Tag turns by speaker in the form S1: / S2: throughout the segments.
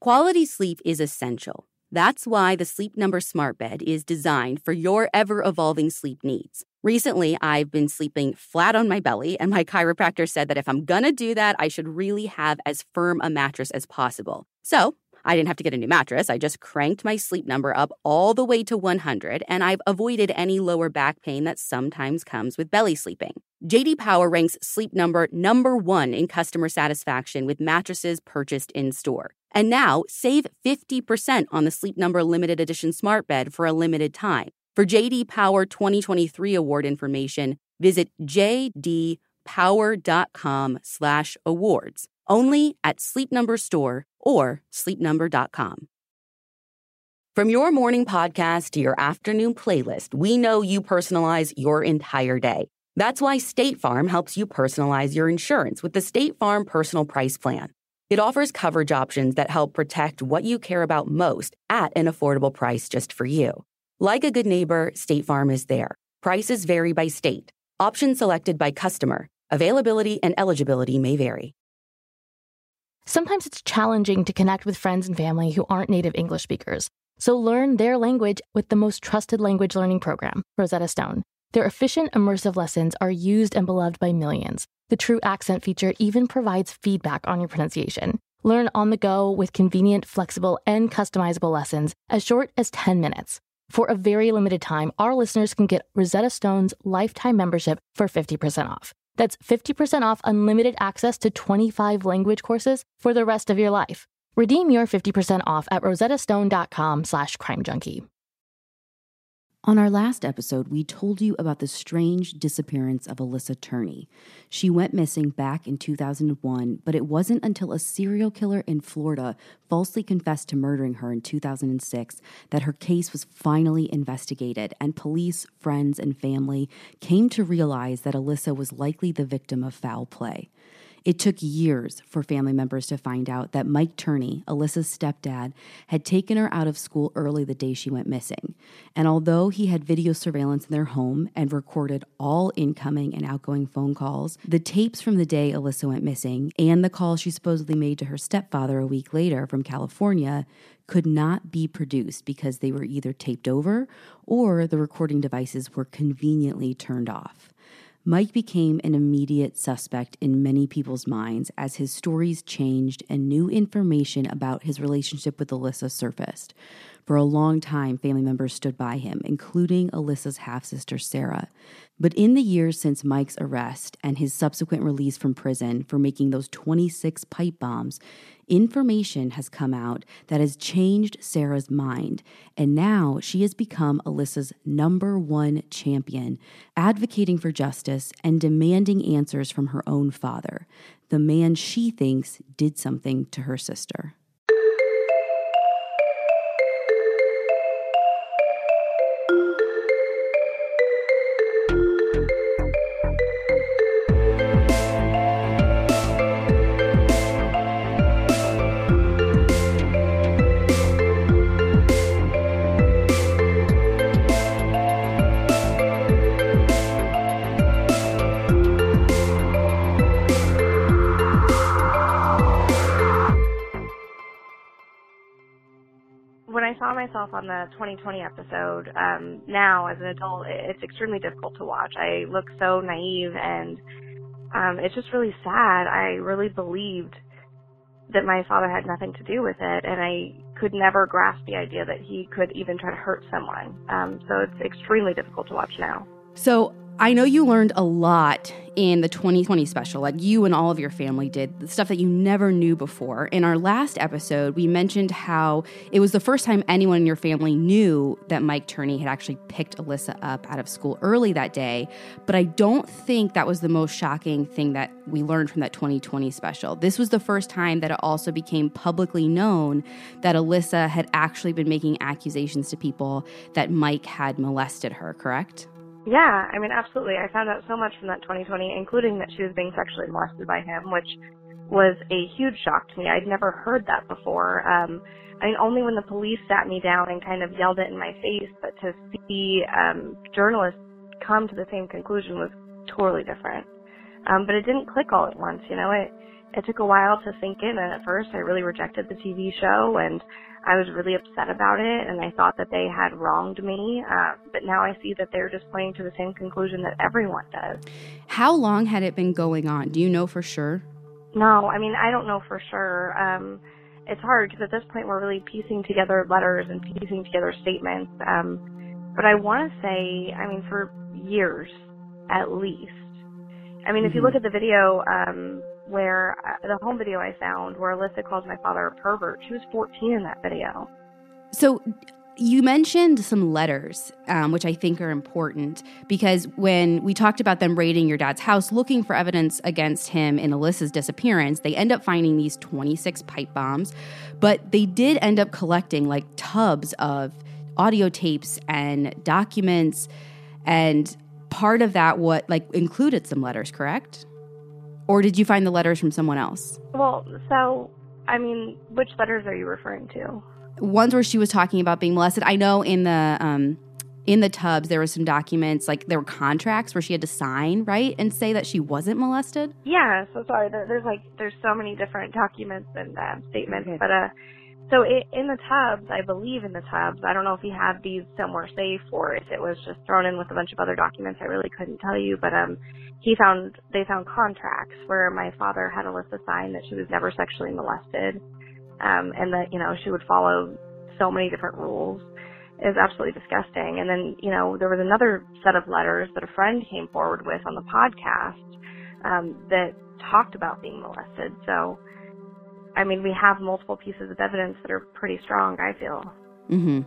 S1: Quality sleep is essential. That's why the Sleep Number Smart Bed is designed for your ever evolving sleep needs. Recently, I've been sleeping flat on my belly, and my chiropractor said that if I'm gonna do that, I should really have as firm a mattress as possible. So, I didn't have to get a new mattress. I just cranked my sleep number up all the way to 100, and I've avoided any lower back pain that sometimes comes with belly sleeping. JD Power ranks Sleep Number number one in customer satisfaction with mattresses purchased in store. And now save 50% on the Sleep Number limited edition smart bed for a limited time. For JD Power 2023 award information, visit jdpower.com/awards. Only at Sleep Number store or sleepnumber.com. From your morning podcast to your afternoon playlist, we know you personalize your entire day. That's why State Farm helps you personalize your insurance with the State Farm Personal Price Plan. It offers coverage options that help protect what you care about most at an affordable price just for you. Like a good neighbor, State Farm is there. Prices vary by state. Options selected by customer. Availability and eligibility may vary.
S2: Sometimes it's challenging to connect with friends and family who aren't native English speakers. So learn their language with the most trusted language learning program, Rosetta Stone. Their efficient, immersive lessons are used and beloved by millions. The True Accent feature even provides feedback on your pronunciation. Learn on the go with convenient, flexible, and customizable lessons as short as 10 minutes. For a very limited time, our listeners can get Rosetta Stone's lifetime membership for 50% off. That's 50% off unlimited access to 25 language courses for the rest of your life. Redeem your 50% off at rosettastone.com slash crimejunkie.
S1: On our last episode, we told you about the strange disappearance of Alyssa Turney. She went missing back in 2001, but it wasn't until a serial killer in Florida falsely confessed to murdering her in 2006 that her case was finally investigated, and police, friends, and family came to realize that Alyssa was likely the victim of foul play. It took years for family members to find out that Mike Turney, Alyssa's stepdad, had taken her out of school early the day she went missing. And although he had video surveillance in their home and recorded all incoming and outgoing phone calls, the tapes from the day Alyssa went missing and the call she supposedly made to her stepfather a week later from California could not be produced because they were either taped over or the recording devices were conveniently turned off. Mike became an immediate suspect in many people's minds as his stories changed and new information about his relationship with Alyssa surfaced. For a long time, family members stood by him, including Alyssa's half sister, Sarah. But in the years since Mike's arrest and his subsequent release from prison for making those 26 pipe bombs, information has come out that has changed Sarah's mind. And now she has become Alyssa's number one champion, advocating for justice and demanding answers from her own father, the man she thinks did something to her sister.
S3: Myself on the 2020 episode um, now as an adult, it's extremely difficult to watch. I look so naive and um, it's just really sad. I really believed that my father had nothing to do with it, and I could never grasp the idea that he could even try to hurt someone. Um, so it's extremely difficult to watch now.
S4: So I know you learned a lot in the 2020 special, like you and all of your family did, the stuff that you never knew before. In our last episode, we mentioned how it was the first time anyone in your family knew that Mike Turney had actually picked Alyssa up out of school early that day. But I don't think that was the most shocking thing that we learned from that 2020 special. This was the first time that it also became publicly known that Alyssa had actually been making accusations to people that Mike had molested her, correct?
S3: Yeah, I mean, absolutely. I found out so much from that 2020, including that she was being sexually molested by him, which was a huge shock to me. I'd never heard that before. Um, I mean, only when the police sat me down and kind of yelled it in my face, but to see um, journalists come to the same conclusion was totally different. Um, but it didn't click all at once, you know. It it took a while to sink in, and at first I really rejected the TV show, and I was really upset about it and I thought that they had wronged me. Uh, but now I see that they're just pointing to the same conclusion that everyone does.
S4: How long had it been going on? Do you know for sure?
S3: No, I mean, I don't know for sure. Um, it's hard because at this point we're really piecing together letters and piecing together statements. Um, but I want to say, I mean, for years at least. I mean, mm-hmm. if you mm-hmm. look at the video, um, where uh, the home video I found where Alyssa calls my father a pervert. She was 14 in that video.
S4: So you mentioned some letters, um, which I think are important because when we talked about them raiding your dad's house looking for evidence against him in Alyssa's disappearance, they end up finding these 26 pipe bombs, but they did end up collecting like tubs of audio tapes and documents and part of that what like included some letters correct or did you find the letters from someone else?
S3: Well, so, I mean, which letters are you referring to?
S4: Ones where she was talking about being molested. I know in the um, in the tubs there were some documents, like there were contracts where she had to sign, right, and say that she wasn't molested.
S3: Yeah. So sorry. There, there's like there's so many different documents and uh, statements, okay. but uh, so it, in the tubs, I believe in the tubs. I don't know if he had these somewhere safe or if it was just thrown in with a bunch of other documents. I really couldn't tell you, but um, he found they found contracts where my father had Alyssa sign that she was never sexually molested, um, and that you know she would follow so many different rules. Was absolutely disgusting. And then you know there was another set of letters that a friend came forward with on the podcast um, that talked about being molested. So, I mean, we have multiple pieces of evidence that are pretty strong. I feel.
S4: Mm-hmm.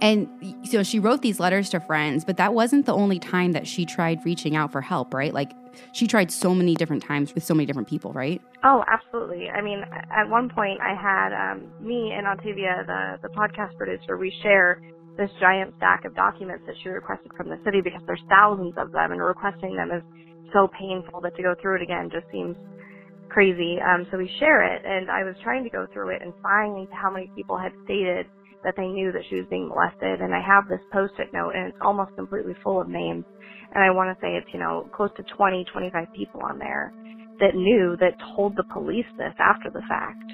S4: And so she wrote these letters to friends, but that wasn't the only time that she tried reaching out for help, right? Like she tried so many different times with so many different people, right?
S3: Oh, absolutely. I mean, at one point I had um, me and Octavia, the, the podcast producer, we share this giant stack of documents that she requested from the city because there's thousands of them and requesting them is so painful that to go through it again just seems crazy. Um, so we share it and I was trying to go through it and find how many people had stated that they knew that she was being molested. And I have this post-it note and it's almost completely full of names. And I want to say it's, you know, close to 20, 25 people on there that knew that told the police this after the fact.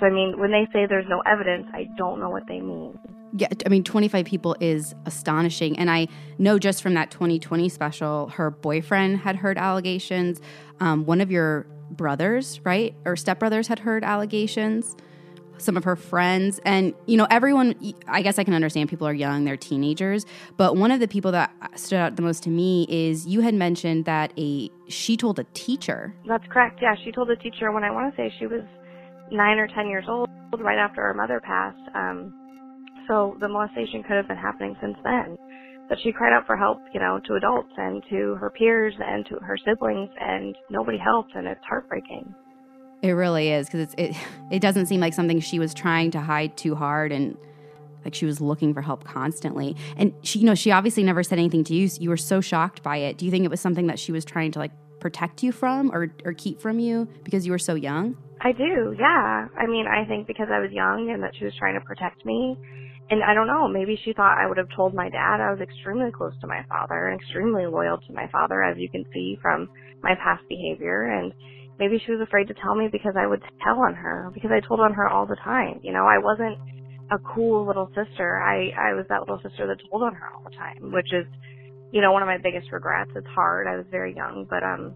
S3: So, I mean, when they say there's no evidence, I don't know what they mean.
S4: Yeah, I mean, 25 people is astonishing. And I know just from that 2020 special, her boyfriend had heard allegations. Um, one of your brothers, right? Or stepbrothers had heard allegations some of her friends. And, you know, everyone, I guess I can understand people are young, they're teenagers. But one of the people that stood out the most to me is you had mentioned that a she told a teacher.
S3: That's correct. Yeah, she told a teacher when I want to say she was nine or 10 years old, right after her mother passed. Um, so the molestation could have been happening since then. But she cried out for help, you know, to adults and to her peers and to her siblings, and nobody helped, and it's heartbreaking.
S4: It really is because it it doesn't seem like something she was trying to hide too hard and like she was looking for help constantly. And she, you know, she obviously never said anything to you. So you were so shocked by it. Do you think it was something that she was trying to like protect you from or or keep from you because you were so young?
S3: I do. Yeah. I mean, I think because I was young and that she was trying to protect me. And I don't know, maybe she thought I would have told my dad. I was extremely close to my father and extremely loyal to my father, as you can see from my past behavior. And maybe she was afraid to tell me because I would tell on her because I told on her all the time. You know, I wasn't a cool little sister. I I was that little sister that told on her all the time, which is, you know, one of my biggest regrets. It's hard. I was very young, but um,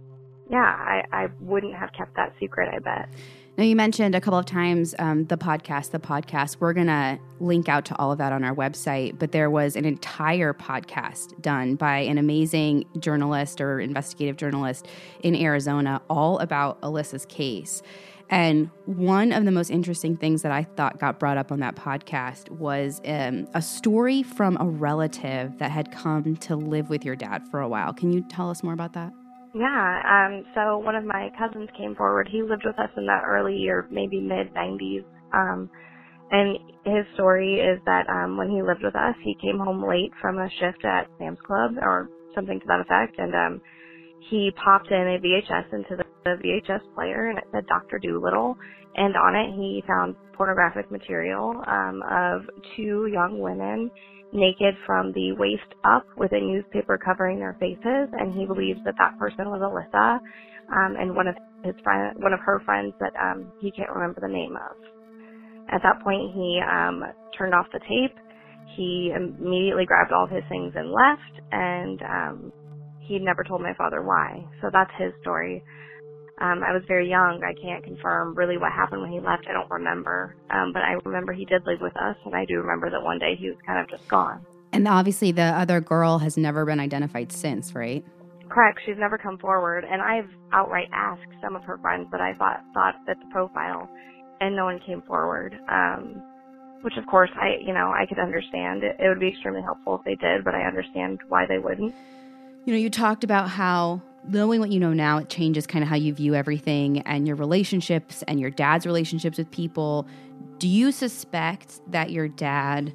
S3: yeah, I I wouldn't have kept that secret. I bet.
S4: Now, you mentioned a couple of times um, the podcast, the podcast. We're going to link out to all of that on our website, but there was an entire podcast done by an amazing journalist or investigative journalist in Arizona, all about Alyssa's case. And one of the most interesting things that I thought got brought up on that podcast was um, a story from a relative that had come to live with your dad for a while. Can you tell us more about that?
S3: Yeah, um, so one of my cousins came forward. He lived with us in the early or maybe mid 90s. Um, and his story is that um, when he lived with us, he came home late from a shift at Sam's Club or something to that effect, and um, he popped in a VHS into the, the VHS player, and it said Doctor Dolittle, and on it he found pornographic material um, of two young women naked from the waist up with a newspaper covering their faces, and he believes that that person was Alyssa, um, and one of his friend, one of her friends that um, he can't remember the name of. At that point, he um, turned off the tape. He immediately grabbed all of his things and left, and um, he never told my father why. So that's his story. Um, I was very young. I can't confirm really what happened when he left. I don't remember. Um, but I remember he did live with us, and I do remember that one day he was kind of just gone.
S4: And obviously, the other girl has never been identified since, right?
S3: Correct. She's never come forward, and I've outright asked some of her friends that I thought thought fit the profile, and no one came forward. Um, which, of course, I you know I could understand. It, it would be extremely helpful if they did, but I understand why they wouldn't.
S4: You know, you talked about how knowing what you know now, it changes kind of how you view everything and your relationships and your dad's relationships with people. Do you suspect that your dad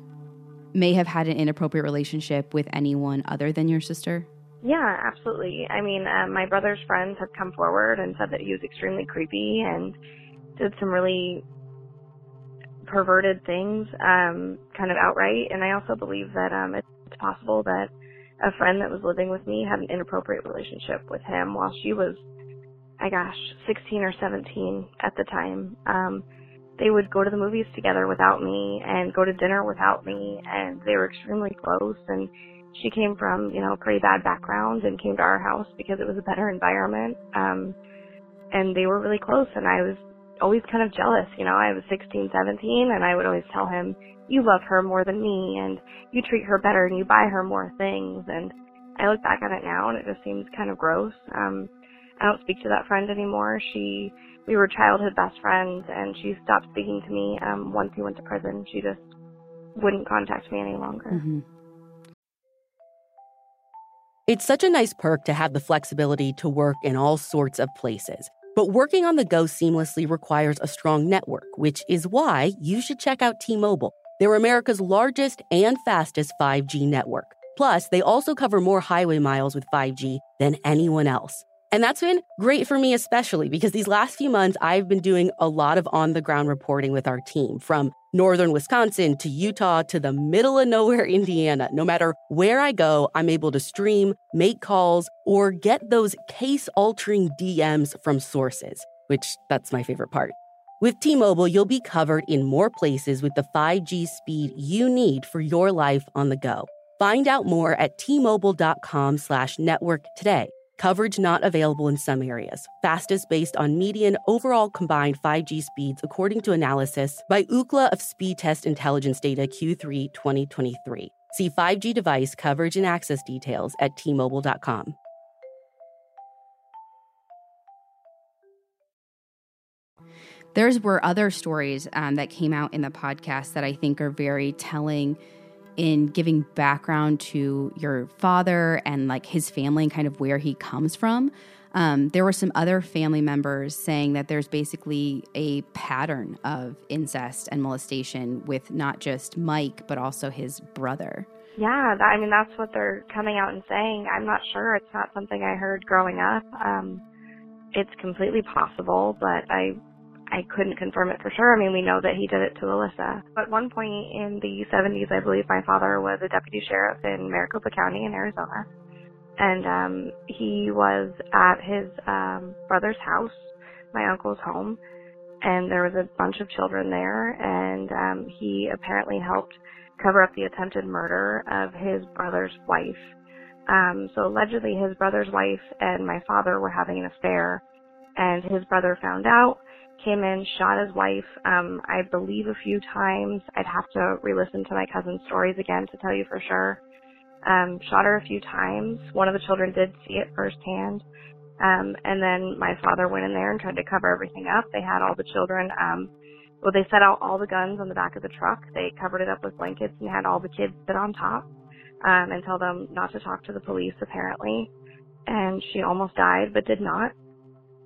S4: may have had an inappropriate relationship with anyone other than your sister?
S3: Yeah, absolutely. I mean, uh, my brother's friends have come forward and said that he was extremely creepy and did some really perverted things, um, kind of outright. And I also believe that um, it's possible that a friend that was living with me had an inappropriate relationship with him while she was, I gosh, 16 or 17 at the time. Um, they would go to the movies together without me and go to dinner without me, and they were extremely close. And she came from, you know, a pretty bad background and came to our house because it was a better environment. Um, and they were really close, and I was always kind of jealous. You know, I was 16, 17, and I would always tell him, you love her more than me and you treat her better and you buy her more things and I look back on it now and it just seems kind of gross. Um I don't speak to that friend anymore. She we were childhood best friends and she stopped speaking to me um once he went to prison. She just wouldn't contact me any longer.
S4: Mm-hmm.
S1: It's such a nice perk to have the flexibility to work in all sorts of places. But working on the go seamlessly requires a strong network, which is why you should check out T Mobile. They're America's largest and fastest 5G network. Plus, they also cover more highway miles with 5G than anyone else. And that's been great for me, especially because these last few months, I've been doing a lot of on the ground reporting with our team from northern Wisconsin to Utah to the middle of nowhere, Indiana. No matter where I go, I'm able to stream, make calls, or get those case altering DMs from sources, which that's my favorite part. With T-Mobile, you'll be covered in more places with the 5G speed you need for your life on the go. Find out more at T-Mobile.com slash network today. Coverage not available in some areas. Fastest based on median overall combined 5G speeds according to analysis by Ookla of Speed Test Intelligence Data Q3 2023. See 5G device coverage and access details at T-Mobile.com.
S4: There's were other stories um, that came out in the podcast that I think are very telling in giving background to your father and like his family and kind of where he comes from. Um, there were some other family members saying that there's basically a pattern of incest and molestation with not just Mike, but also his brother.
S3: Yeah, that, I mean, that's what they're coming out and saying. I'm not sure. It's not something I heard growing up. Um, it's completely possible, but I I couldn't confirm it for sure. I mean, we know that he did it to Alyssa. At one point in the 70s, I believe my father was a deputy sheriff in Maricopa County in Arizona. And um, he was at his um, brother's house, my uncle's home, and there was a bunch of children there. And um, he apparently helped cover up the attempted murder of his brother's wife. Um, so allegedly, his brother's wife and my father were having an affair, and his brother found out came in, shot his wife, um, I believe a few times. I'd have to re-listen to my cousin's stories again to tell you for sure. Um, shot her a few times. One of the children did see it firsthand. Um, and then my father went in there and tried to cover everything up. They had all the children, um, well, they set out all the guns on the back of the truck. They covered it up with blankets and had all the kids sit on top, um, and tell them not to talk to the police apparently. And she almost died, but did not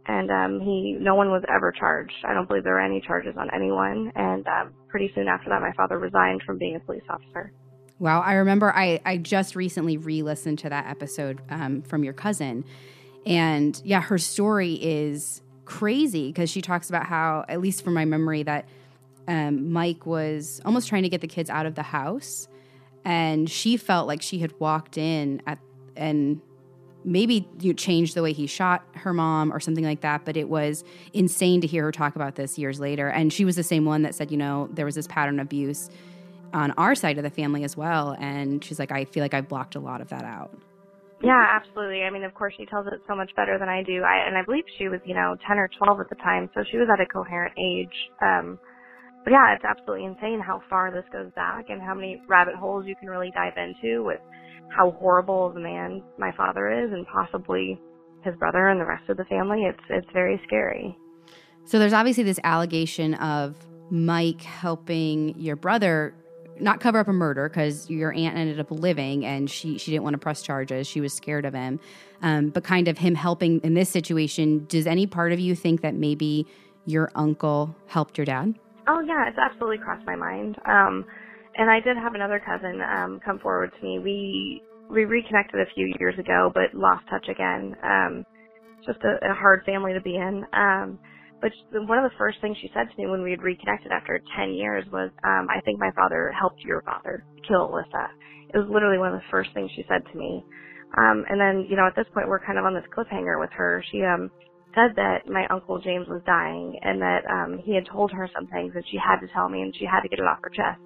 S3: and um, he no one was ever charged. I don't believe there were any charges on anyone. And um, pretty soon after that, my father resigned from being a police officer.
S4: Wow, I remember I I just recently re-listened to that episode um, from your cousin, and yeah, her story is crazy because she talks about how, at least from my memory, that um, Mike was almost trying to get the kids out of the house, and she felt like she had walked in at and maybe you changed the way he shot her mom or something like that but it was insane to hear her talk about this years later. And she was the same one that said you know there was this pattern of abuse on our side of the family as well. And she's like i feel like i've blocked a lot of that out.
S3: Yeah absolutely. I mean of course she tells it so much better than i do. I, and i believe she was you know 10 or 12 at the time so she was at a coherent age. Um but yeah it's absolutely insane how far this goes back and how many rabbit holes you can really dive into with how horrible of a man my father is and possibly his brother and the rest of the family. It's it's very scary.
S4: So there's obviously this allegation of Mike helping your brother not cover up a murder because your aunt ended up living and she she didn't want to press charges. She was scared of him, um, but kind of him helping in this situation. Does any part of you think that maybe your uncle helped your dad?
S3: Oh yeah, it's absolutely crossed my mind. Um, and I did have another cousin um, come forward to me. We we reconnected a few years ago, but lost touch again. Um, just a, a hard family to be in. Um, but one of the first things she said to me when we had reconnected after 10 years was, um, I think my father helped your father kill Alyssa. It was literally one of the first things she said to me. Um, and then, you know, at this point, we're kind of on this cliffhanger with her. She, um, said that my uncle James was dying and that, um, he had told her some things that she had to tell me and she had to get it off her chest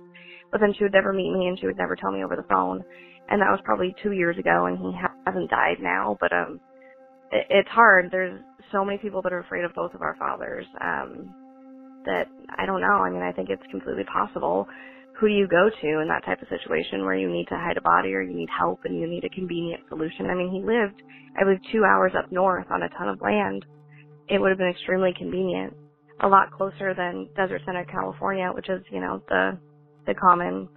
S3: but then she would never meet me and she would never tell me over the phone. And that was probably two years ago and he hasn't died now, but, um, it, it's hard. There's so many people that are afraid of both of our fathers, um, that I don't know. I mean, I think it's completely possible. Who do you go to in that type of situation where you need to hide a body or you need help and you need a convenient solution? I mean, he lived, I believe, two hours up north on a ton of land. It would have been extremely convenient, a lot closer than Desert Center, California, which is, you know, the the common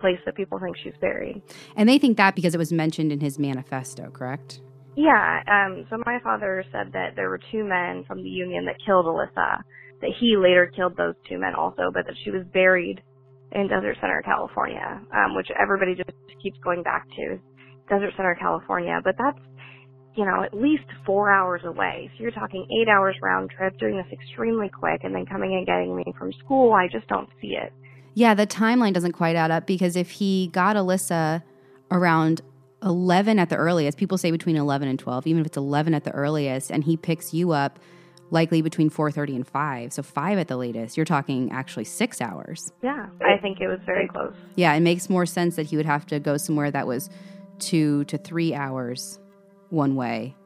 S3: place that people think she's buried.
S4: And they think that because it was mentioned in his manifesto, correct?
S3: Yeah. Um, so my father said that there were two men from the Union that killed Alyssa, that he later killed those two men also, but that she was buried in Desert Center, California, um, which everybody just keeps going back to, Desert Center, California. But that's, you know, at least four hours away. So you're talking eight hours round trip, doing this extremely quick, and then coming and getting me from school. I just don't see it.
S4: Yeah, the timeline doesn't quite add up because if he got Alyssa around 11 at the earliest, people say between 11 and 12, even if it's 11 at the earliest, and he picks you up likely between 4.30 and 5 so 5 at the latest you're talking actually six hours.
S3: Yeah i think it was very close.
S4: Yeah it makes more sense that he would have to go somewhere that was two to three hours one way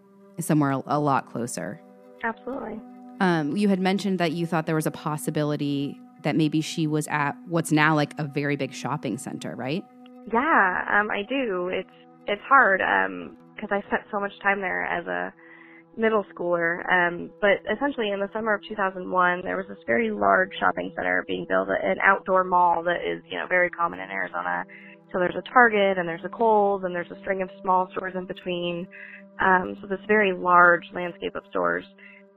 S4: somewhere a lot closer.
S3: Absolutely.
S4: Um, you had mentioned that you thought there was a possibility that maybe she was at what's now like a very big shopping center, right?
S3: Yeah, um, I do. It's it's hard because um, I spent so much time there as a middle schooler. Um, but essentially, in the summer of 2001, there was this very large shopping center being built, an outdoor mall that is you know very common in Arizona. So there's a Target and there's a Kohl's and there's a string of small stores in between. Um, so this very large landscape of stores.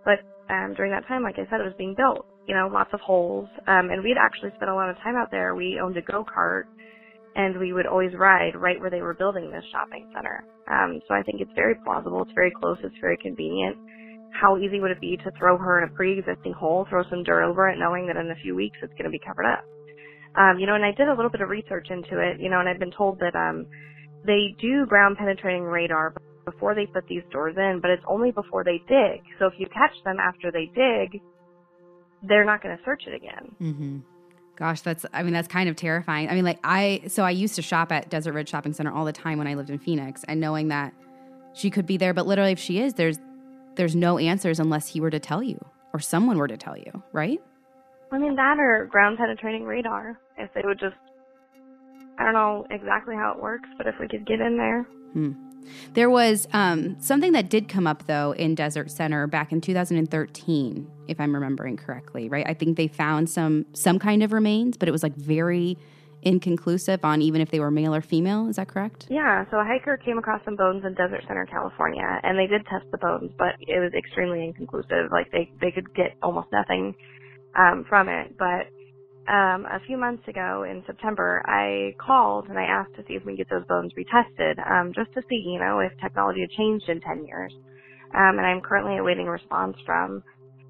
S3: But um, during that time, like I said, it was being built. You know, lots of holes. Um, and we'd actually spent a lot of time out there. We owned a go kart, and we would always ride right where they were building this shopping center. Um, so I think it's very plausible. It's very close. It's very convenient. How easy would it be to throw her in a pre-existing hole, throw some dirt over it, knowing that in a few weeks it's going to be covered up? Um, you know, and I did a little bit of research into it. You know, and I've been told that um, they do ground penetrating radar before they put these doors in, but it's only before they dig. So if you catch them after they dig, they're not going to search it again.
S4: Mm-hmm. Gosh, that's, I mean, that's kind of terrifying. I mean, like, I, so I used to shop at Desert Ridge Shopping Center all the time when I lived in Phoenix, and knowing that she could be there, but literally, if she is, there's, there's no answers unless he were to tell you. or someone were to tell you, right?
S3: I mean, that or ground penetrating radar. If they would just, I don't know exactly how it works, but if we could get in there.
S4: Hmm. There was um, something that did come up, though, in Desert Center back in 2013, if I'm remembering correctly, right? I think they found some some kind of remains, but it was like very inconclusive on even if they were male or female. Is that correct?
S3: Yeah. So a hiker came across some bones in Desert Center, California, and they did test the bones, but it was extremely inconclusive. Like they they could get almost nothing um, from it. But um, a few months ago in September, I called and I asked to see if we could get those bones retested, um, just to see, you know, if technology had changed in 10 years. Um, and I'm currently awaiting a response from,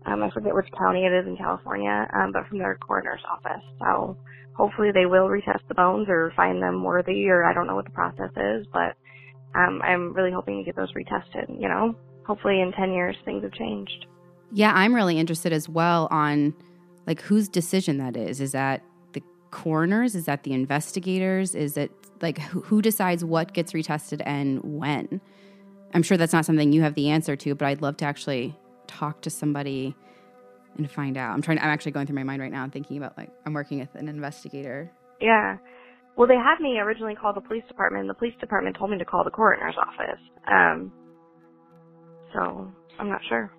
S3: um, I forget which county it is in California, um, but from their coroner's office. So hopefully they will retest the bones or find them worthy, or I don't know what the process is, but um, I'm really hoping to get those retested. You know, hopefully in 10 years things have changed.
S4: Yeah, I'm really interested as well on like whose decision that is. Is that the coroners? Is that the investigators? Is it like who, decides what gets retested and when? I'm sure that's not something you have the answer to, but I'd love to actually talk to somebody and find out. I'm trying. I'm actually going through my mind right now and thinking about like I'm working with an investigator.
S3: Yeah. Well, they had me originally call the police department, and the police department told me to call the coroner's office. Um, so I'm not sure.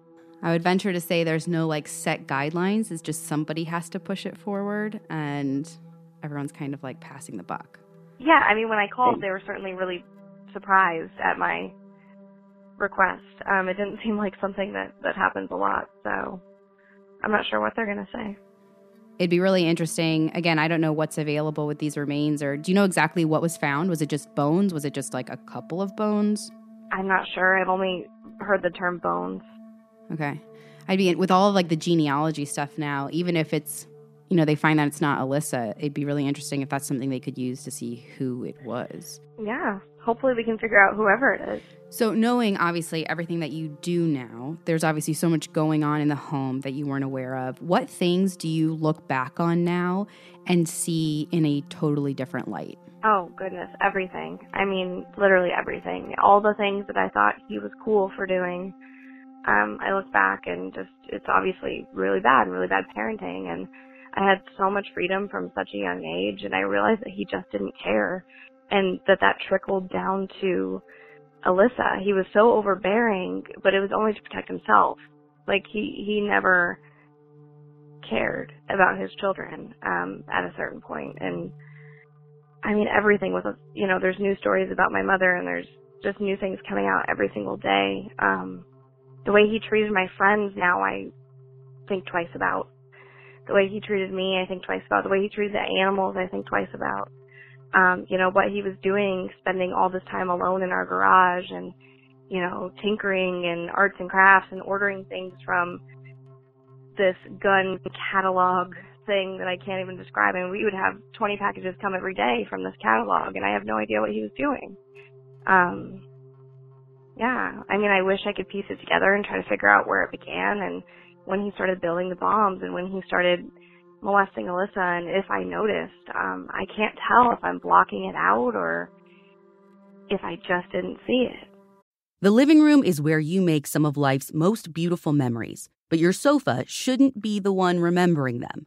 S4: I would venture to say there's no like set guidelines. It's just somebody has to push it forward, and everyone's kind of like passing the buck.
S3: Yeah, I mean, when I called, they were certainly really surprised at my request. Um, it didn't seem like something that that happens a lot, so I'm not sure what they're gonna say.
S4: It'd be really interesting. Again, I don't know what's available with these remains, or do you know exactly what was found? Was it just bones? Was it just like a couple of bones?
S3: I'm not sure. I've only heard the term bones.
S4: Okay. I'd be with all of like the genealogy stuff now, even if it's, you know, they find that it's not Alyssa, it'd be really interesting if that's something they could use to see who it was.
S3: Yeah. Hopefully we can figure out whoever it is.
S4: So, knowing obviously everything that you do now, there's obviously so much going on in the home that you weren't aware of. What things do you look back on now and see in a totally different light?
S3: Oh, goodness. Everything. I mean, literally everything. All the things that I thought he was cool for doing um, I look back and just it's obviously really bad and really bad parenting and I had so much freedom from such a young age and I realized that he just didn't care and that that trickled down to Alyssa. He was so overbearing, but it was only to protect himself. Like he he never cared about his children um at a certain point and I mean everything was you know there's new stories about my mother and there's just new things coming out every single day um the way he treated my friends now I think twice about. The way he treated me I think twice about. The way he treated the animals I think twice about. Um, you know, what he was doing, spending all this time alone in our garage and, you know, tinkering and arts and crafts and ordering things from this gun catalog thing that I can't even describe. And we would have 20 packages come every day from this catalog and I have no idea what he was doing. Um, yeah, I mean, I wish I could piece it together and try to figure out where it began and when he started building the bombs and when he started molesting Alyssa and if I noticed. Um, I can't tell if I'm blocking it out or if I just didn't see it.
S1: The living room is where you make some of life's most beautiful memories, but your sofa shouldn't be the one remembering them.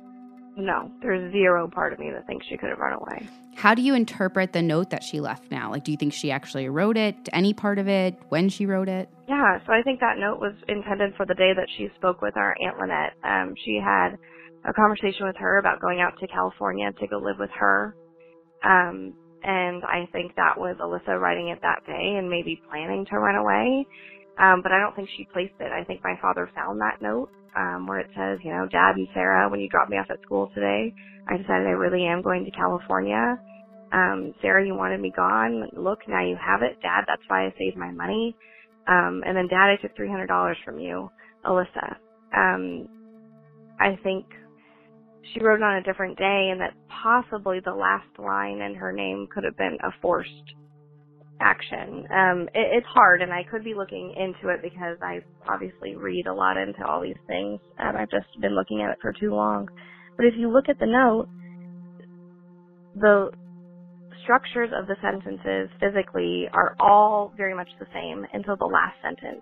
S3: no, there's zero part of me that thinks she could have run away.
S4: How do you interpret the note that she left now? Like, do you think she actually wrote it, any part of it, when she wrote it?
S3: Yeah, so I think that note was intended for the day that she spoke with our Aunt Lynette. Um, she had a conversation with her about going out to California to go live with her. Um, and I think that was Alyssa writing it that day and maybe planning to run away. Um, but I don't think she placed it. I think my father found that note um, where it says, you know, Dad and Sarah, when you dropped me off at school today, I decided I really am going to California. Um, Sarah, you wanted me gone. Look, now you have it. Dad, that's why I saved my money. Um, and then Dad, I took $300 from you, Alyssa. Um, I think she wrote on a different day and that possibly the last line in her name could have been a forced action. Um, it, it's hard and I could be looking into it because I obviously read a lot into all these things and I've just been looking at it for too long. But if you look at the note, the structures of the sentences physically are all very much the same until the last sentence.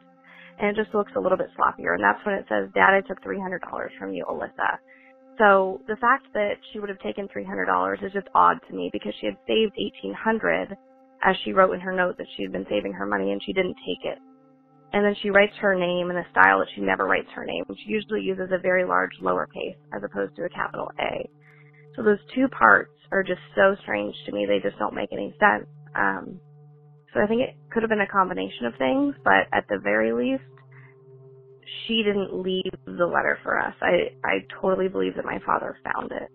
S3: And it just looks a little bit sloppier. And that's when it says, Dad, I took $300 from you, Alyssa. So the fact that she would have taken $300 is just odd to me because she had saved 1800 as she wrote in her note that she had been saving her money and she didn't take it. And then she writes her name in a style that she never writes her name. She usually uses a very large lowercase as opposed to a capital A. So those two parts are just so strange to me. They just don't make any sense. Um, so I think it could have been a combination of things, but at the very least, she didn't leave the letter for us. I I totally believe that my father found it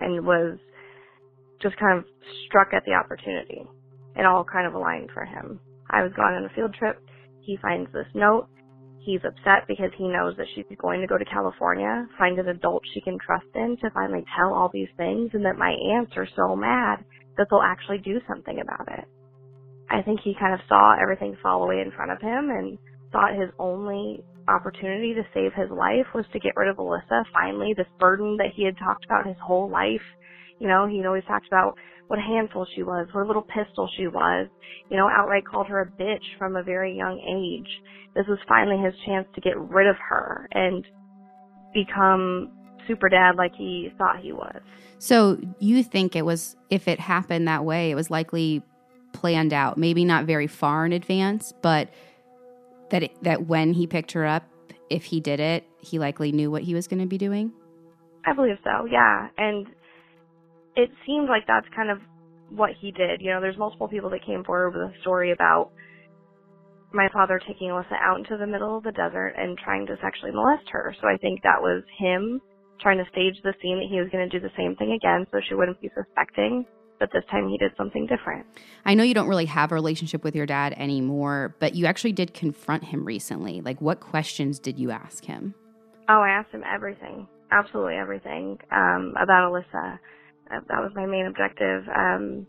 S3: and was just kind of struck at the opportunity. It all kind of aligned for him. I was gone on a field trip. He finds this note. He's upset because he knows that she's going to go to California, find an adult she can trust in to finally tell all these things, and that my aunts are so mad that they'll actually do something about it. I think he kind of saw everything fall away in front of him and thought his only opportunity to save his life was to get rid of Alyssa. Finally, this burden that he had talked about his whole life. You know, he'd always talked about what a handful she was, what a little pistol she was. You know, outright called her a bitch from a very young age. This was finally his chance to get rid of her and become super dad like he thought he was.
S4: So you think it was, if it happened that way, it was likely planned out, maybe not very far in advance, but that it, that when he picked her up, if he did it, he likely knew what he was going to be doing.
S3: I believe so. Yeah, and it seemed like that's kind of what he did. You know, there's multiple people that came forward with a story about my father taking Alyssa out into the middle of the desert and trying to sexually molest her. So I think that was him trying to stage the scene that he was going to do the same thing again so she wouldn't be suspecting but this time he did something different.
S4: I know you don't really have a relationship with your dad anymore, but you actually did confront him recently. Like, what questions did you ask him?
S3: Oh, I asked him everything, absolutely everything um, about Alyssa. That was my main objective. Um,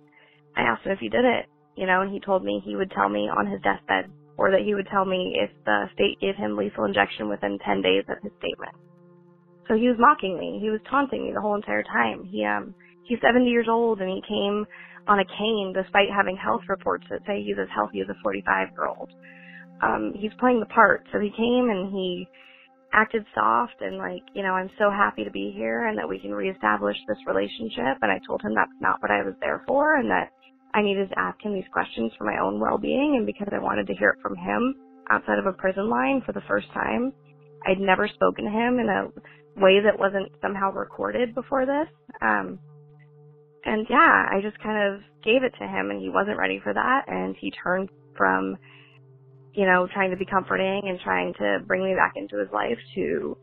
S3: I asked him if he did it, you know, and he told me he would tell me on his deathbed, or that he would tell me if the state gave him lethal injection within 10 days of his statement. So he was mocking me. He was taunting me the whole entire time. He um he's 70 years old and he came on a cane despite having health reports that say he's as healthy as a 45 year old. Um, he's playing the part. So he came and he acted soft and like, you know, I'm so happy to be here and that we can reestablish this relationship. And I told him that's not what I was there for and that I needed to ask him these questions for my own well-being and because I wanted to hear it from him outside of a prison line for the first time. I'd never spoken to him in a way that wasn't somehow recorded before this. Um, and yeah, I just kind of gave it to him and he wasn't ready for that and he turned from, you know, trying to be comforting and trying to bring me back into his life to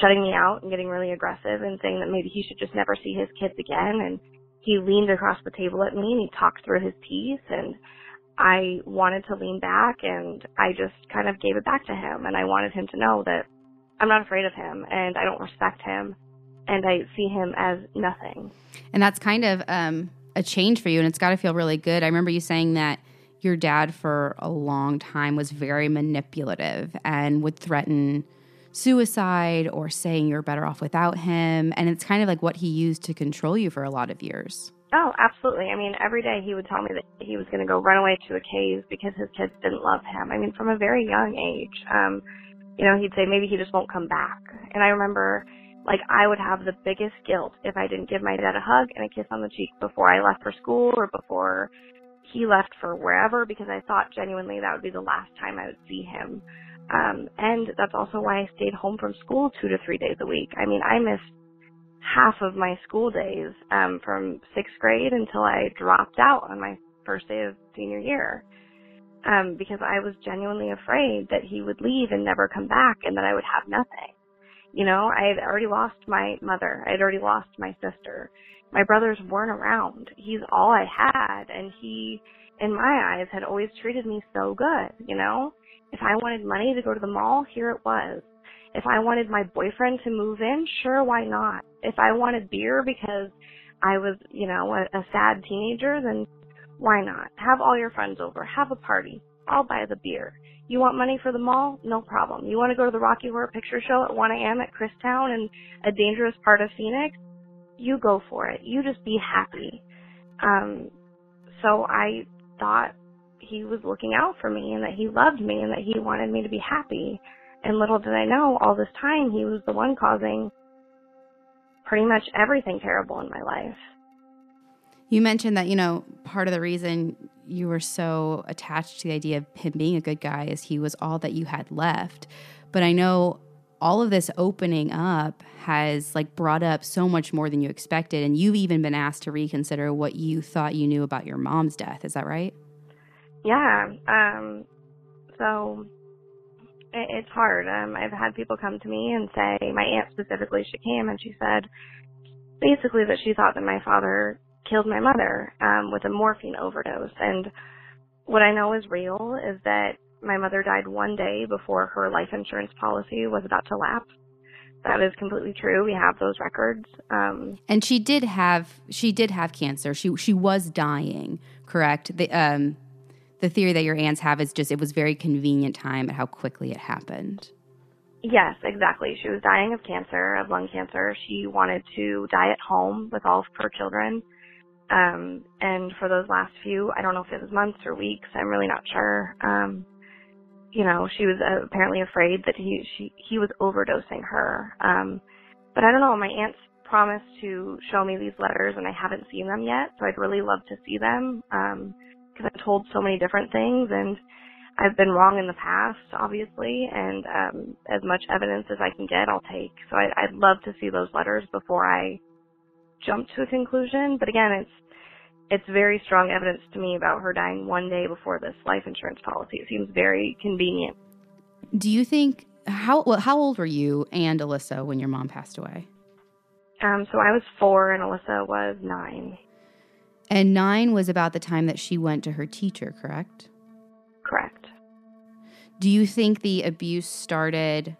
S3: shutting me out and getting really aggressive and saying that maybe he should just never see his kids again and he leaned across the table at me and he talked through his teeth and I wanted to lean back and I just kind of gave it back to him and I wanted him to know that I'm not afraid of him and I don't respect him and I see him as nothing.
S4: And that's kind of um, a change for you, and it's got to feel really good. I remember you saying that your dad, for a long time, was very manipulative and would threaten suicide or saying you're better off without him. And it's kind of like what he used to control you for a lot of years.
S3: Oh, absolutely. I mean, every day he would tell me that he was going to go run away to a cave because his kids didn't love him. I mean, from a very young age. Um, you know, he'd say maybe he just won't come back. And I remember like I would have the biggest guilt if I didn't give my dad a hug and a kiss on the cheek before I left for school or before he left for wherever because I thought genuinely that would be the last time I would see him. Um, and that's also why I stayed home from school two to three days a week. I mean, I missed half of my school days um, from sixth grade until I dropped out on my first day of senior year um, because I was genuinely afraid that he would leave and never come back and that I would have nothing. You know, I had already lost my mother. I had already lost my sister. My brothers weren't around. He's all I had, and he, in my eyes, had always treated me so good, you know? If I wanted money to go to the mall, here it was. If I wanted my boyfriend to move in, sure, why not? If I wanted beer because I was, you know, a, a sad teenager, then why not? Have all your friends over. Have a party. I'll buy the beer. You want money for the mall? No problem. You want to go to the Rocky Horror Picture Show at 1 a.m. at Christown in a dangerous part of Phoenix? You go for it. You just be happy. Um, so I thought he was looking out for me and that he loved me and that he wanted me to be happy. And little did I know, all this time he was the one causing pretty much everything terrible in my life.
S4: You mentioned that, you know, part of the reason you were so attached to the idea of him being a good guy is he was all that you had left. But I know all of this opening up has like brought up so much more than you expected and you've even been asked to reconsider what you thought you knew about your mom's death. Is that right?
S3: Yeah. Um so it, it's hard. Um I've had people come to me and say my aunt specifically she came and she said basically that she thought that my father killed my mother um, with a morphine overdose. And what I know is real is that my mother died one day before her life insurance policy was about to lapse. That is completely true. We have those records. Um,
S4: and she did have she did have cancer. She she was dying. Correct. The um, the theory that your aunts have is just it was very convenient time at how quickly it happened.
S3: Yes, exactly. She was dying of cancer, of lung cancer. She wanted to die at home with all of her children. Um, and for those last few, I don't know if it was months or weeks, I'm really not sure. Um, you know, she was uh, apparently afraid that he, she, he was overdosing her. Um, but I don't know, my aunt's promised to show me these letters and I haven't seen them yet, so I'd really love to see them, um, cause I've told so many different things and I've been wrong in the past, obviously, and, um, as much evidence as I can get, I'll take. So I, I'd love to see those letters before I jump to a conclusion, but again, it's it's very strong evidence to me about her dying one day before this life insurance policy. It seems very convenient.
S4: Do you think how well, how old were you and Alyssa when your mom passed away?
S3: Um, so I was four and Alyssa was nine.
S4: And nine was about the time that she went to her teacher, correct?
S3: Correct.
S4: Do you think the abuse started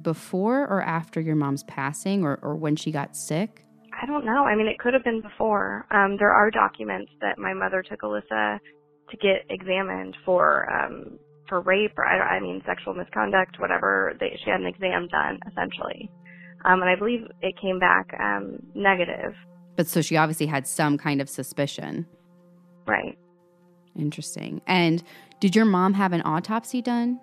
S4: before or after your mom's passing or, or when she got sick?
S3: I don't know. I mean, it could have been before. Um, there are documents that my mother took Alyssa to get examined for um, for rape or I, I mean sexual misconduct, whatever. They, she had an exam done essentially, um, and I believe it came back um, negative.
S4: But so she obviously had some kind of suspicion.
S3: Right.
S4: Interesting. And did your mom have an autopsy done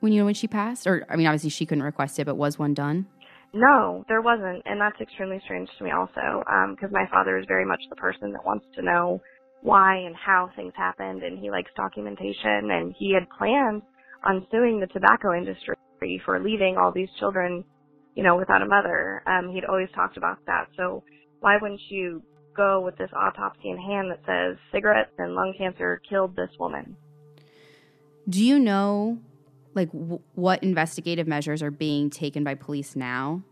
S4: when you know when she passed? Or I mean, obviously she couldn't request it, but was one done?
S3: No, there wasn't, and that's extremely strange to me also, because um, my father is very much the person that wants to know why and how things happened, and he likes documentation, and he had planned on suing the tobacco industry for leaving all these children, you know, without a mother. Um, he'd always talked about that, so why wouldn't you go with this autopsy in hand that says cigarettes and lung cancer killed this woman?
S4: Do you know like w- what investigative measures are being taken by police now?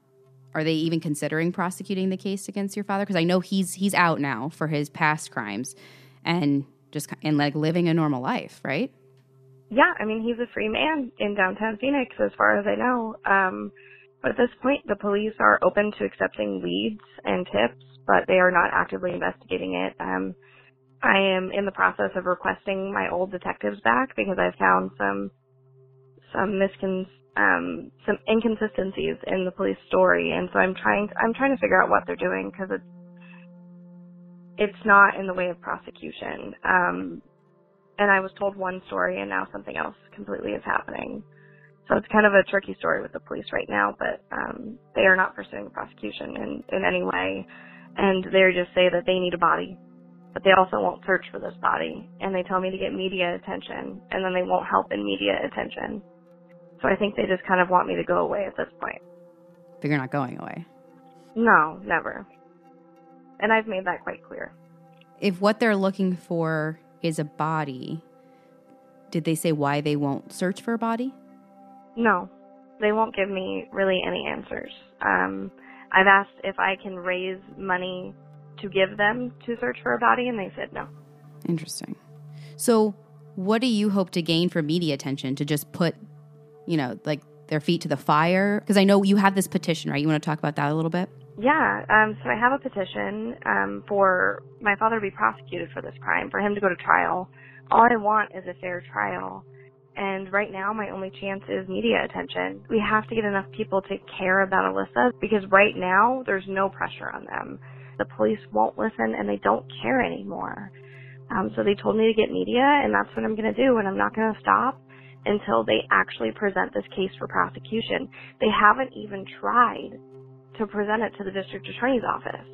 S4: Are they even considering prosecuting the case against your father? Because I know he's he's out now for his past crimes, and just and like living a normal life, right?
S3: Yeah, I mean he's a free man in downtown Phoenix, as far as I know. Um, but at this point, the police are open to accepting leads and tips, but they are not actively investigating it. Um, I am in the process of requesting my old detectives back because I've found some some miscon um, some inconsistencies in the police story, and so I'm trying to, I'm trying to figure out what they're doing because it's it's not in the way of prosecution. Um, and I was told one story, and now something else completely is happening. So it's kind of a tricky story with the police right now, but um, they are not pursuing prosecution in, in any way, and they just say that they need a body, but they also won't search for this body, and they tell me to get media attention, and then they won't help in media attention. So I think they just kind of want me to go away at this point.
S4: But you're not going away.
S3: No, never. And I've made that quite clear.
S4: If what they're looking for is a body, did they say why they won't search for a body?
S3: No, they won't give me really any answers. Um, I've asked if I can raise money to give them to search for a body, and they said no.
S4: Interesting. So, what do you hope to gain for media attention to just put you know, like their feet to the fire? Because I know you have this petition, right? You want to talk about that a little bit?
S3: Yeah, um, so I have a petition um, for my father to be prosecuted for this crime, for him to go to trial. All I want is a fair trial. And right now, my only chance is media attention. We have to get enough people to care about Alyssa because right now, there's no pressure on them. The police won't listen and they don't care anymore. Um, so they told me to get media, and that's what I'm going to do, and I'm not going to stop until they actually present this case for prosecution. They haven't even tried to present it to the district attorney's office.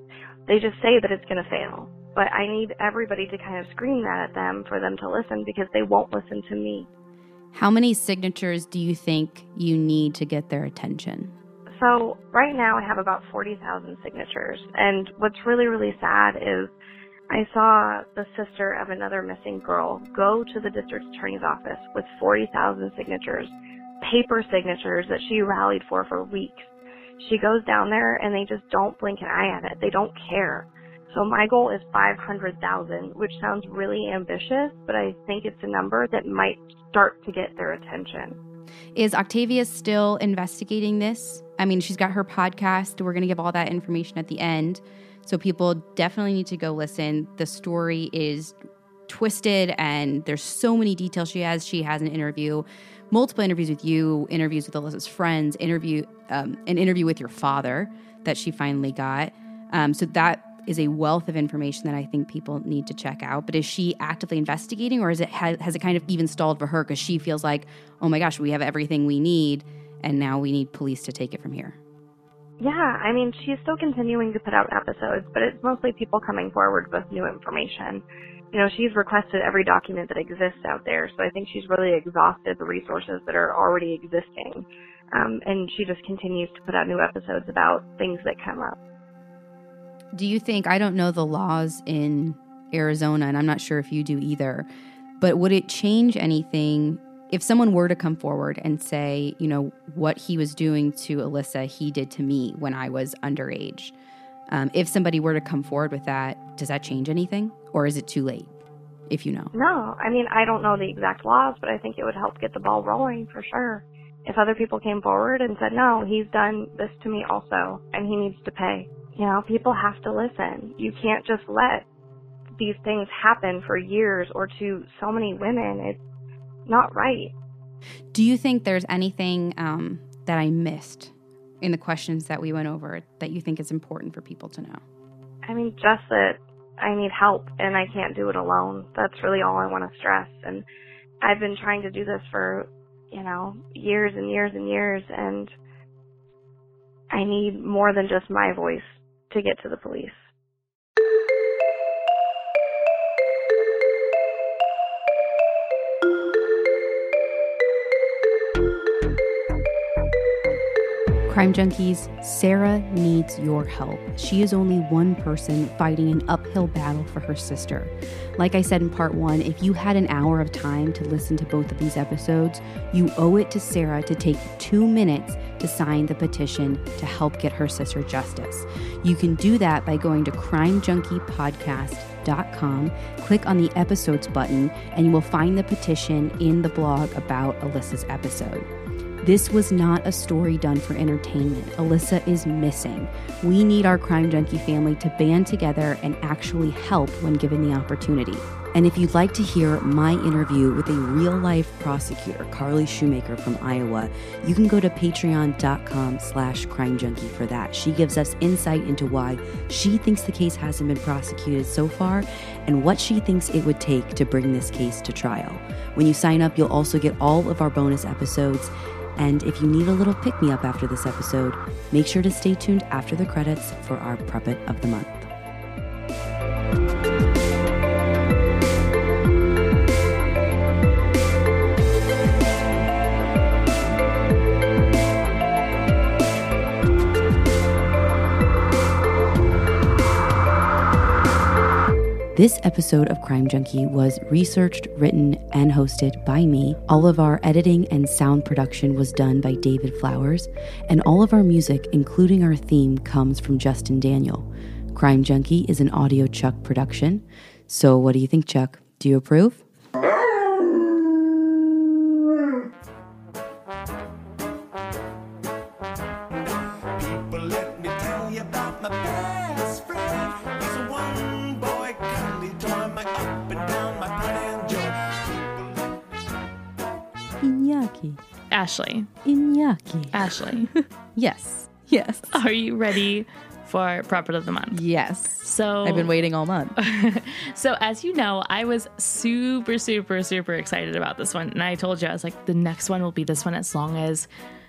S3: They just say that it's going to fail. But I need everybody to kind of scream that at them for them to listen because they won't listen to me.
S4: How many signatures do you think you need to get their attention?
S3: So, right now I have about 40,000 signatures. And what's really, really sad is I saw the sister of another missing girl go to the district attorney's office with 40,000 signatures, paper signatures that she rallied for for weeks. She goes down there and they just don't blink an eye at it. They don't care. So my goal is 500,000, which sounds really ambitious, but I think it's a number that might start to get their attention.
S4: Is Octavia still investigating this? I mean, she's got her podcast. We're going to give all that information at the end. So people definitely need to go listen. The story is twisted and there's so many details she has. She has an interview, multiple interviews with you, interviews with Alyssa's friends, interview um, an interview with your father that she finally got. Um, so that is a wealth of information that I think people need to check out. But is she actively investigating, or is it has, has it kind of even stalled for her because she feels like, oh my gosh, we have everything we need, and now we need police to take it from here?
S3: Yeah, I mean, she's still continuing to put out episodes, but it's mostly people coming forward with new information. You know, she's requested every document that exists out there, so I think she's really exhausted the resources that are already existing. Um, and she just continues to put out new episodes about things that come up.
S4: Do you think, I don't know the laws in Arizona, and I'm not sure if you do either, but would it change anything if someone were to come forward and say, you know, what he was doing to Alyssa, he did to me when I was underage? Um, if somebody were to come forward with that, does that change anything? Or is it too late, if you know?
S3: No, I mean, I don't know the exact laws, but I think it would help get the ball rolling for sure. If other people came forward and said, no, he's done this to me also, and he needs to pay. You know, people have to listen. You can't just let these things happen for years or to so many women. It's not right.
S4: Do you think there's anything um, that I missed in the questions that we went over that you think is important for people to know?
S3: I mean, just that I need help and I can't do it alone. That's really all I want to stress. And I've been trying to do this for, you know, years and years and years, and I need more than just my voice to get to the police.
S4: Crime Junkies, Sarah needs your help. She is only one person fighting an uphill battle for her sister. Like I said in part one, if you had an hour of time to listen to both of these episodes, you owe it to Sarah to take two minutes to sign the petition to help get her sister justice. You can do that by going to crimejunkiepodcast.com, click on the episodes button, and you will find the petition in the blog about Alyssa's episode. This was not a story done for entertainment. Alyssa is missing. We need our crime junkie family to band together and actually help when given the opportunity. And if you'd like to hear my interview with a real life prosecutor, Carly Shoemaker from Iowa, you can go to patreon.com slash crime junkie for that. She gives us insight into why she thinks the case hasn't been prosecuted so far and what she thinks it would take to bring this case to trial. When you sign up, you'll also get all of our bonus episodes and if you need a little pick me up after this episode, make sure to stay tuned after the credits for our Puppet of the Month. This episode of Crime Junkie was researched, written, and hosted by me. All of our editing and sound production was done by David Flowers, and all of our music, including our theme, comes from Justin Daniel. Crime Junkie is an audiochuck production. So, what do you think, Chuck? Do you approve?
S2: Ashley,
S4: Iñaki.
S2: Ashley,
S4: Yes. Yes.
S2: are you ready for Property of the Month?
S4: Yes.
S2: So
S4: I've been waiting all month.
S2: so as you know, I was super, super, super excited about this one. And I told you, I was like, the next one will be this one as long as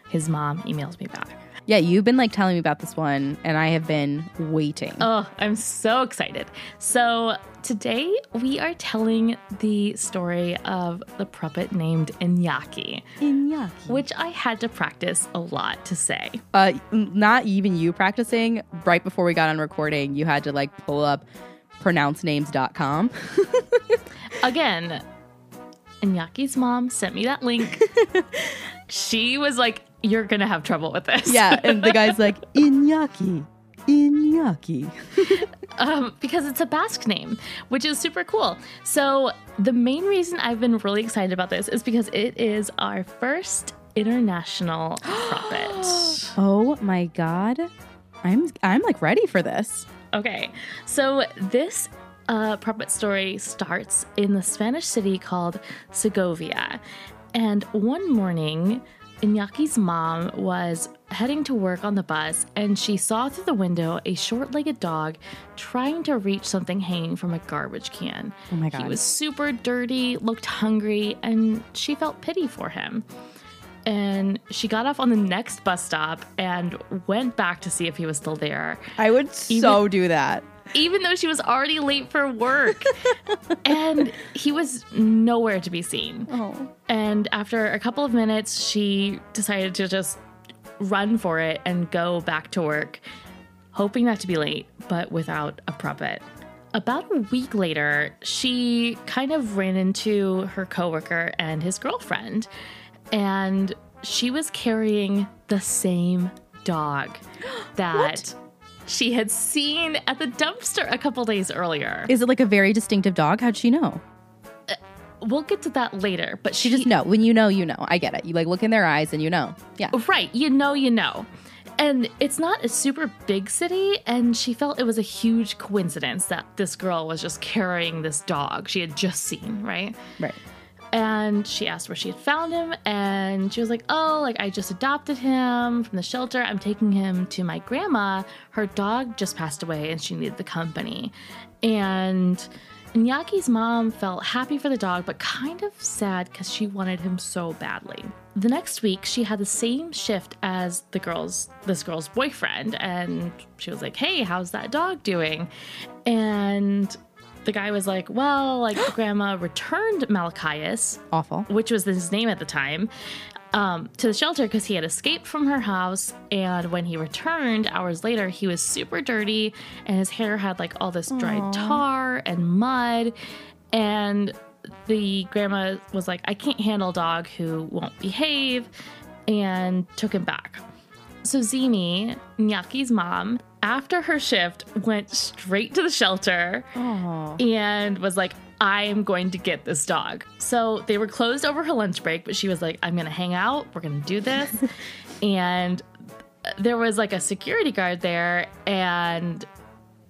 S2: his mom emails me back.
S4: Yeah, you've been like telling me about this one, and I have been waiting.
S2: Oh, I'm so excited. So today we are telling the story of the puppet named Iñaki,
S4: Iñaki.
S2: which I had to practice a lot to say.
S4: Uh, not even you practicing. Right before we got on recording, you had to like pull up pronouncenames.com.
S2: Again, Iñaki's mom sent me that link. she was like, You're gonna have trouble with this.
S4: yeah, and the guy's like Iñaki. Iñaki.
S2: um, because it's a Basque name, which is super cool. So, the main reason I've been really excited about this is because it is our first international prophet.
S4: Oh my god. I'm I'm like ready for this.
S2: Okay, so this uh, puppet story starts in the Spanish city called Segovia. And one morning, Iñaki's mom was heading to work on the bus and she saw through the window a short legged dog trying to reach something hanging from a garbage can.
S4: Oh my God.
S2: He was super dirty, looked hungry, and she felt pity for him. And she got off on the next bus stop and went back to see if he was still there
S4: I would so do that.
S2: Even though she was already late for work. and he was nowhere to be seen.
S4: Oh.
S2: And after a couple of minutes, she decided to just run for it and go back to work, hoping not to be late, but without a puppet. About a week later, she kind of ran into her coworker and his girlfriend, and she was carrying the same dog that she had seen at the dumpster a couple days earlier.
S4: Is it like a very distinctive dog? How'd she know?
S2: Uh, we'll get to that later, but
S4: She just know. When you know, you know. I get it. You like look in their eyes and you know. Yeah.
S2: Right, you know, you know. And it's not a super big city, and she felt it was a huge coincidence that this girl was just carrying this dog she had just seen, right?
S4: Right.
S2: And she asked where she had found him, and she was like, Oh, like I just adopted him from the shelter. I'm taking him to my grandma. Her dog just passed away, and she needed the company. And Nyaki's mom felt happy for the dog, but kind of sad because she wanted him so badly. The next week, she had the same shift as the girl's this girl's boyfriend, and she was like, "Hey, how's that dog doing?" And the guy was like, "Well, like grandma returned Malachias,
S4: Awful.
S2: which was his name at the time, um, to the shelter because he had escaped from her house. And when he returned hours later, he was super dirty and his hair had like all this dried tar and mud. And the grandma was like, I can't handle a dog who won't behave, and took him back. So Zini, Nyaki's mom, after her shift, went straight to the shelter
S4: Oh.
S2: and was like, I am going to get this dog. So they were closed over her lunch break, but she was like, I'm going to hang out. We're going to do this. and there was like a security guard there and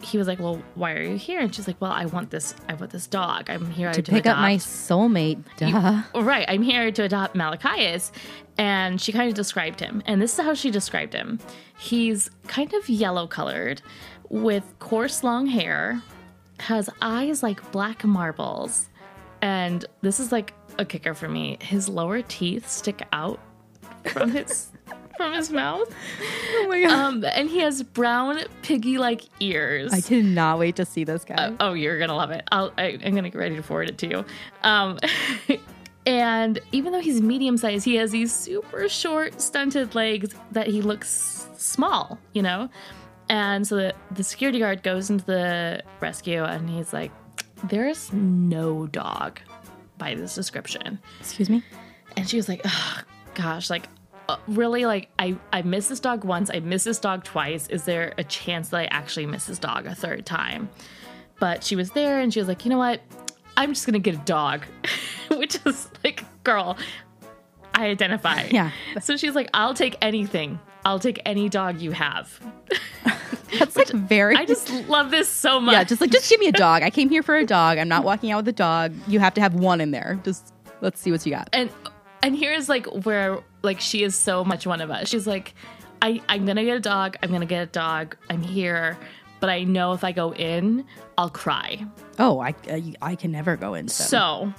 S2: he was like, "Well, why are you here?" And she's like, "Well, I want this. I want this dog. I'm here
S4: To
S2: to,
S4: pick up my soulmate. Duh.
S2: Right, I'm here to adopt Malachias. And she kind of described him. And this is how she described him he's kind of yellow colored with coarse long hair, has eyes like black marbles. And this is like a kicker for me. His lower teeth stick out from his from his mouth.
S4: Oh my god.
S2: Um, and he has brown piggy like ears.
S4: I cannot wait to see this guy.
S2: Uh, oh, you're gonna love it. I'll, I, I'm gonna get ready to forward it to you. Um, and even though he's medium sized, he has these super short, stunted legs that he looks small, you know. And so the, the security guard goes into the rescue, and he's like, "There's no dog by this description."
S4: Excuse me.
S2: And she was like, oh, gosh, like, uh, really? Like, I, I missed this dog once. I missed this dog twice. Is there a chance that I actually miss this dog a third time? But she was there and she was like, you know what? I'm just going to get a dog, which is like, girl, I identify.
S4: Yeah.
S2: So she's like, I'll take anything. I'll take any dog you have.
S4: That's like very.
S2: I just love this so much.
S4: yeah, just like just give me a dog. I came here for a dog. I'm not walking out with a dog. You have to have one in there. Just let's see what you got.
S2: and And here's like where like she is so much one of us. She's like, I, I'm gonna get a dog, I'm gonna get a dog, I'm here, but I know if I go in, I'll cry.
S4: Oh, I I, I can never go in.
S2: So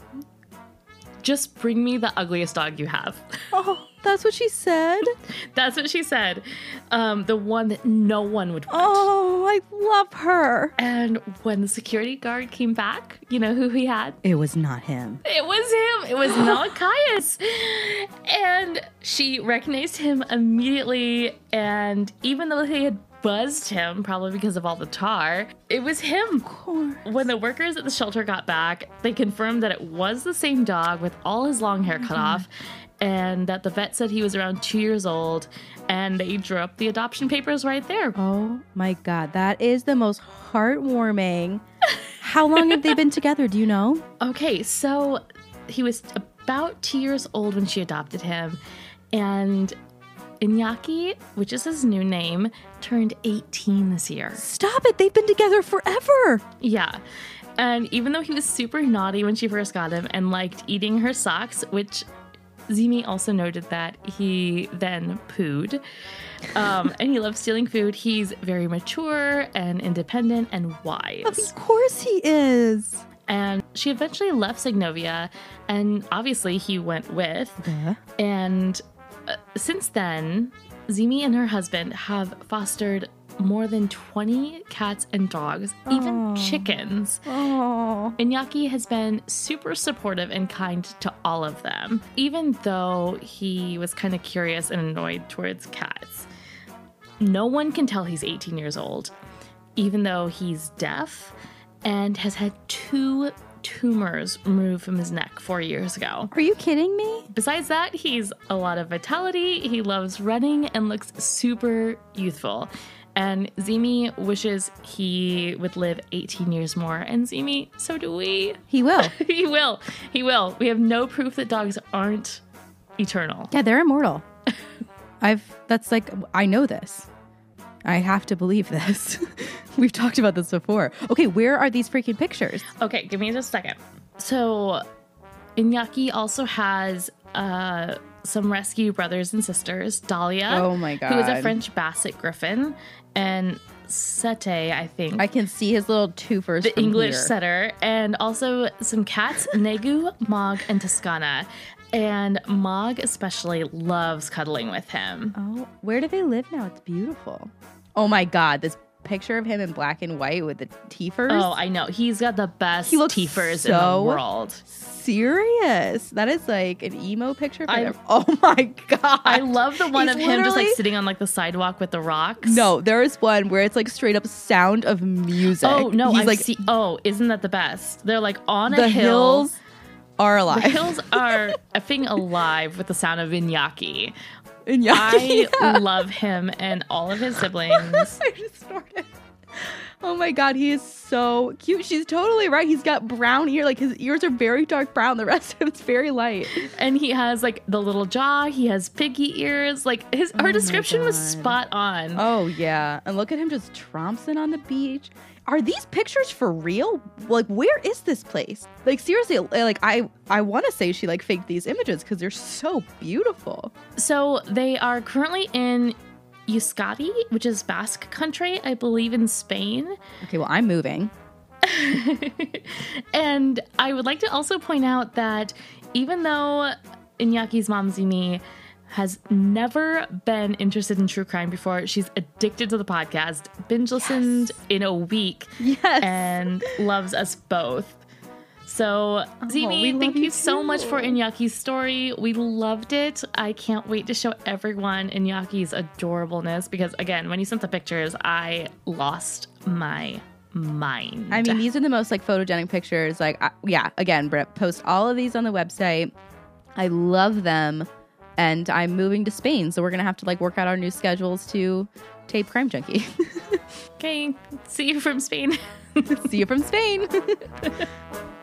S2: just bring me the ugliest dog you have.
S4: oh, that's what she said.
S2: That's what she said. Um, the one that no one would want.
S4: Oh, I love her.
S2: And when the security guard came back, you know who he had?
S4: It was not him.
S2: It was him. It was Malachias. and she recognized him immediately. And even though they had buzzed him, probably because of all the tar. It was him. When the workers at the shelter got back, they confirmed that it was the same dog with all his long hair cut off, and that the vet said he was around two years old, and they drew up the adoption papers right there.
S4: Oh my god, that is the most heartwarming. How long have they been together? Do you know?
S2: Okay, so he was about two years old when she adopted him, and Iñaki, which is his new name, turned 18 this year.
S4: Stop it. They've been together forever.
S2: Yeah. And even though he was super naughty when she first got him and liked eating her socks, which Zimi also noted that he then pooed, um, and he loves stealing food, he's very mature and independent and wise.
S4: Of course he is.
S2: And she eventually left Segovia, and obviously he went with.
S4: Yeah.
S2: And uh, since then, Zimi and her husband have fostered more than 20 cats and dogs, even chickens. Iñaki has been super supportive and kind to all of them, even though he was kind of curious and annoyed towards cats. No one can tell he's 18 years old, even though he's deaf and has had two tumors removed from his neck four years ago.
S4: Are you kidding me?
S2: Besides that, he's a lot of vitality, he loves running, and looks super youthful. And Zimi wishes he would live 18 years more. And Zimi, so do we.
S4: He will.
S2: he will. He will. We have no proof that dogs aren't eternal.
S4: yeah, they're immortal. I've that's like I know this. I have to believe this. We've talked about this before. Okay, where are these freaking pictures?
S2: Okay, give me just a second. So, Iñaki also has uh, some rescue brothers and sisters. Dahlia,
S4: Oh my god.
S2: who is a French Basset Griffon, and Sete, I think,
S4: I can see his little twofers.
S2: the English
S4: here.
S2: setter, and also some cats, Negu, Mog, and Toscana. And Mog especially loves cuddling with him.
S4: Oh, where do they live now? It's beautiful. Oh my god, this picture of him in black and white with the teefers.
S2: Oh, I know. He's got the best
S4: He
S2: teefers in the world.
S4: Serious. That is like an emo picture.
S2: I-
S4: Oh my god.
S2: I love the one
S4: He's
S2: of him just like sitting on like the sidewalk with the rocks.
S4: No, there is one where it's like straight up sound of music.
S2: Oh no!
S4: he's
S2: I've
S4: like
S2: see- oh, isn't that the best? They're like on a
S4: the
S2: hill.
S4: hills are alive.
S2: The hills are effing alive with the sound of.
S4: And yeah,
S2: I
S4: yeah.
S2: love him and all of his siblings.
S4: I just snorted. Oh my god, he is so cute. She's totally right. He's got brown ear, like his ears are very dark brown. The rest of him's very light.
S2: and he has like the little jaw. He has piggy ears. Like his her oh
S4: my
S2: description was spot on.
S4: Oh yeah, and look at him just trompsing on the beach. Are these pictures for real? Like, where is this place? Like, seriously, eh, like I I want to say she like faked these images because they're so beautiful.
S2: So they are currently in Euskadi, which is Basque country, I believe in Spain.
S4: Okay, well I'm moving.
S2: and I would like to also point out that even though Iñaki's mom Zimi has never been interested in true crime before, she's addicted to the podcast, binge listened in a week,
S4: Yes.
S2: and loves us both. So,
S4: oh,
S2: Zimi,
S4: love
S2: thank
S4: you
S2: you so much for. Iñaki's story. We loved it. I can't wait to show everyone Iñaki's adorableness because, again, when you sent the pictures, I lost my mind.
S4: I mean, these are the most like photogenic pictures. Like, I, yeah, again, Britt, post all of these on the website. I love them, and I'm moving to Spain, so we're gonna have to like work out our new schedules to tape Crime Junkie.
S2: Okay, see you from Spain.
S4: See you from Spain.